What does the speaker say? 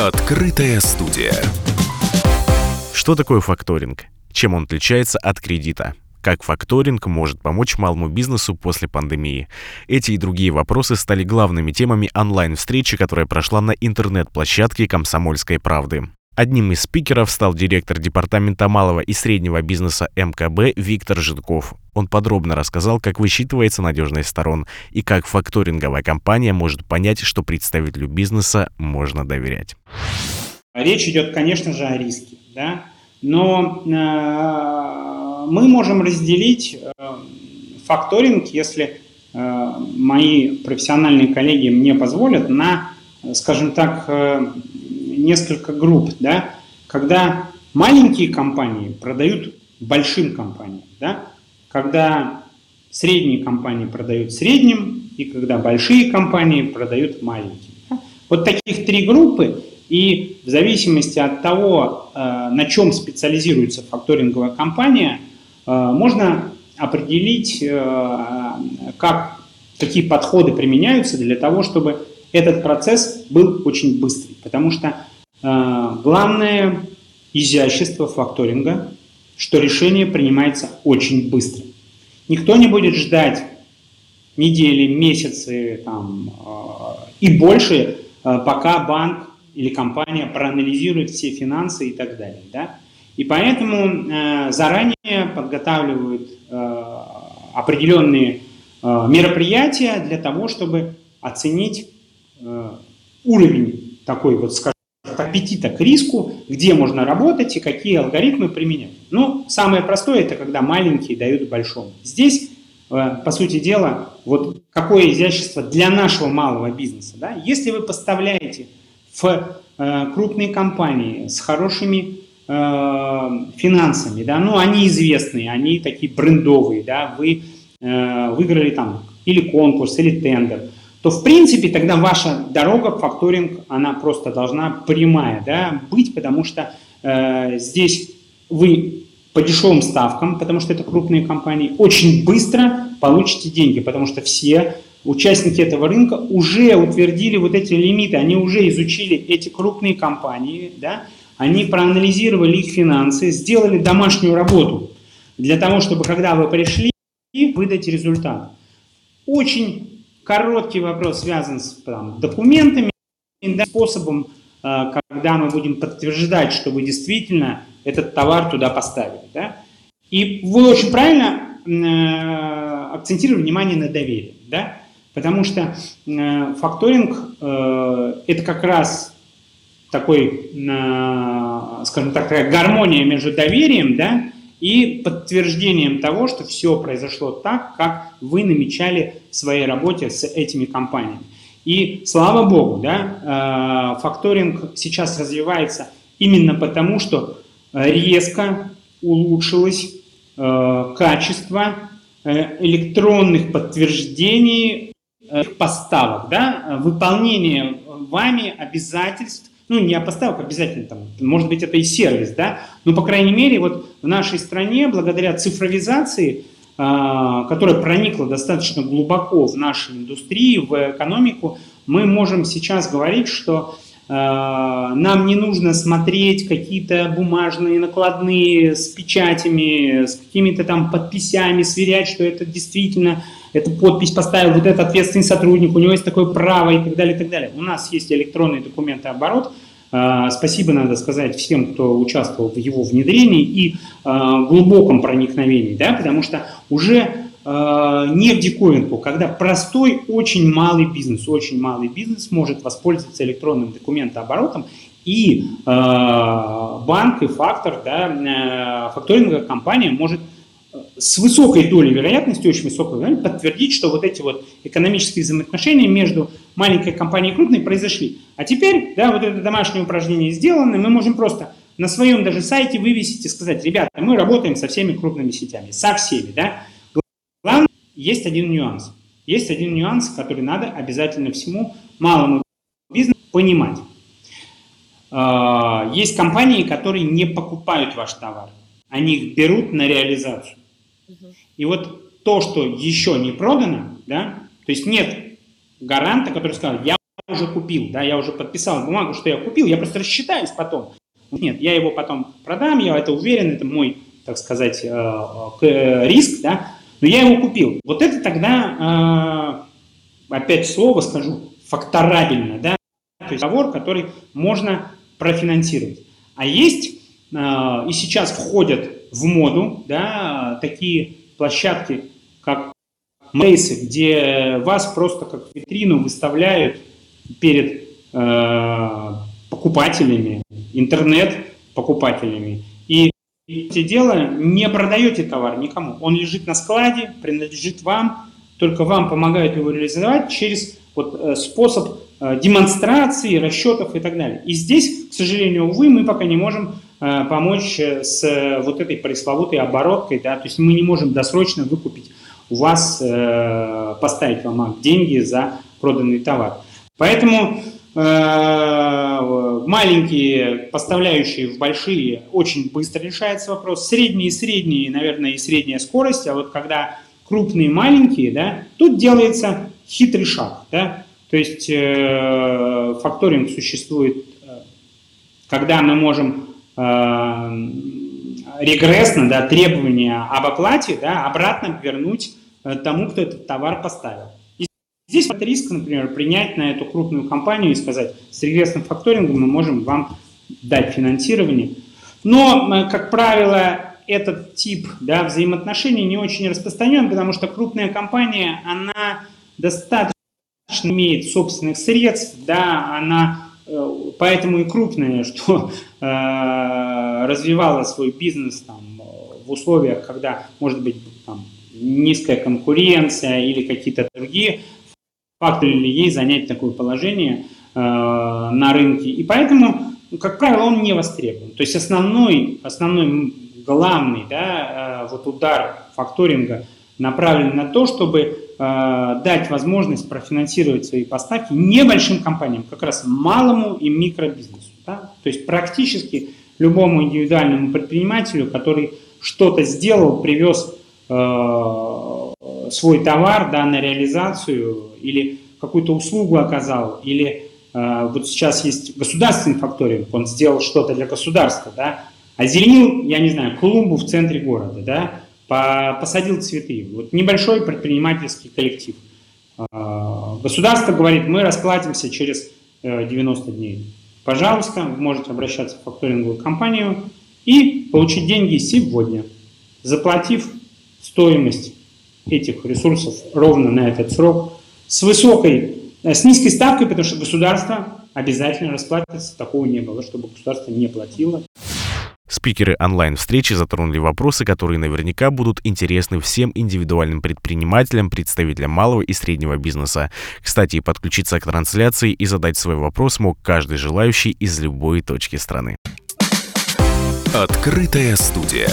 Открытая студия. Что такое факторинг? Чем он отличается от кредита? Как факторинг может помочь малому бизнесу после пандемии? Эти и другие вопросы стали главными темами онлайн-встречи, которая прошла на интернет-площадке «Комсомольской правды». Одним из спикеров стал директор Департамента малого и среднего бизнеса МКБ Виктор Житков. Он подробно рассказал, как высчитывается надежность сторон и как факторинговая компания может понять, что представителю бизнеса можно доверять. Речь идет, конечно же, о риске, да? но э, мы можем разделить э, факторинг, если э, мои профессиональные коллеги мне позволят, на, скажем так, э, несколько групп, да, когда маленькие компании продают большим компаниям, да, когда средние компании продают средним, и когда большие компании продают маленьким. Да. Вот таких три группы, и в зависимости от того, э, на чем специализируется факторинговая компания, э, можно определить, э, как, какие подходы применяются для того, чтобы этот процесс был очень быстрый. Потому что главное изящество факторинга, что решение принимается очень быстро. Никто не будет ждать недели, месяцы там, а, и больше, а, пока банк или компания проанализирует все финансы и так далее. Да? И поэтому заранее подготавливают определенные мероприятия для того, чтобы оценить уровень такой вот, скажем, аппетита к риску, где можно работать и какие алгоритмы применять. Ну, самое простое – это когда маленькие дают большому. Здесь, э, по сути дела, вот какое изящество для нашего малого бизнеса. Да? Если вы поставляете в э, крупные компании с хорошими э, финансами, да, ну, они известные, они такие брендовые, да, вы выиграли там или конкурс, или тендер – то в принципе тогда ваша дорога факторинг, она просто должна прямая да, быть, потому что э, здесь вы по дешевым ставкам, потому что это крупные компании, очень быстро получите деньги, потому что все участники этого рынка уже утвердили вот эти лимиты, они уже изучили эти крупные компании, да, они проанализировали их финансы, сделали домашнюю работу для того, чтобы когда вы пришли, выдать результат. Очень Короткий вопрос связан с там, документами, способом, э, когда мы будем подтверждать, что вы действительно этот товар туда поставили. Да? И вы очень правильно э, акцентировали внимание на доверие. Да? Потому что э, факторинг э, это как раз такой, скажем так, такая гармония между доверием да, и подтверждением того, что все произошло так, как вы намечали в своей работе с этими компаниями. И слава богу, да, э, факторинг сейчас развивается именно потому, что резко улучшилось э, качество э, электронных подтверждений поставок, да, выполнение вами обязательств ну, не о поставках обязательно, там, может быть, это и сервис, да, но, по крайней мере, вот в нашей стране, благодаря цифровизации, а, которая проникла достаточно глубоко в нашу индустрию, в экономику, мы можем сейчас говорить, что нам не нужно смотреть какие-то бумажные накладные с печатями, с какими-то там подписями, сверять, что это действительно, эту подпись поставил вот этот ответственный сотрудник, у него есть такое право и так далее, и так далее. У нас есть электронный документооборот, а, Спасибо надо сказать всем, кто участвовал в его внедрении и глубоком проникновении, да, потому что уже Э, не в диковинку, когда простой, очень малый бизнес, очень малый бизнес может воспользоваться электронным документооборотом, и э, банк и фактор, да, э, факторинговая компания может с высокой долей вероятности, очень высокой вероятности, подтвердить, что вот эти вот экономические взаимоотношения между маленькой компанией и крупной произошли. А теперь, да, вот это домашнее упражнение сделано, мы можем просто на своем даже сайте вывесить и сказать, ребята, мы работаем со всеми крупными сетями, со всеми, да, Главное, есть один нюанс. Есть один нюанс, который надо обязательно всему малому бизнесу понимать. А, есть компании, которые не покупают ваш товар. Они их берут на реализацию. И вот то, что еще не продано, да, то есть нет гаранта, который сказал, я уже купил, да, я уже подписал бумагу, что я купил, я просто рассчитаюсь потом. Нет, я его потом продам, я это уверен, это мой, так сказать, э, э, риск, да, но я его купил. Вот это тогда, э, опять слово скажу, факторабельно, да, то есть договор, который можно профинансировать. А есть, и сейчас входят в моду, да, такие площадки, как Мейсы, где вас просто как витрину выставляют перед э, покупателями, интернет-покупателями. И эти дела не продаете товар никому. Он лежит на складе, принадлежит вам, только вам помогают его реализовать через вот, э, способ э, демонстрации, расчетов и так далее. И здесь, к сожалению, увы, мы пока не можем э, помочь с вот этой пресловутой обороткой, да, то есть мы не можем досрочно выкупить у вас, поставить вам деньги за проданный товар. Поэтому маленькие поставляющие в большие очень быстро решается вопрос. Средние и средние, наверное, и средняя скорость, а вот когда крупные маленькие, да, тут делается хитрый шаг. Да? То есть э, факторинг существует, э, когда мы можем э, регрессно да, требования об оплате да, обратно вернуть э, тому, кто этот товар поставил. Здесь вот риск, например, принять на эту крупную компанию и сказать, с регрессным факторингом мы можем вам дать финансирование. Но, э, как правило, этот тип да, взаимоотношений не очень распространен, потому что крупная компания, она достаточно имеет собственных средств, да, она э, поэтому и крупная, что э, развивала свой бизнес там, в условиях, когда может быть там, низкая конкуренция или какие-то другие факторы ей занять такое положение э, на рынке. И поэтому, как правило, он не востребован. То есть основной, основной главный да, э, вот удар факторинга направлен на то, чтобы э, дать возможность профинансировать свои поставки небольшим компаниям, как раз малому и микробизнесу. Да? То есть практически любому индивидуальному предпринимателю, который что-то сделал, привез э, свой товар да, на реализацию или какую-то услугу оказал, или э, вот сейчас есть государственный факторинг, он сделал что-то для государства, да, озеленил, я не знаю, клумбу в центре города, да, посадил цветы. Вот небольшой предпринимательский коллектив. А, государство говорит, мы расплатимся через 90 э, дней. Пожалуйста, вы можете обращаться в факторинговую компанию и получить деньги сегодня, заплатив стоимость этих ресурсов ровно на этот срок с высокой, э, с низкой ставкой, потому что государство обязательно расплатится. Такого не было, чтобы государство не платило. Спикеры онлайн-встречи затронули вопросы, которые наверняка будут интересны всем индивидуальным предпринимателям, представителям малого и среднего бизнеса. Кстати, подключиться к трансляции и задать свой вопрос мог каждый желающий из любой точки страны. Открытая студия.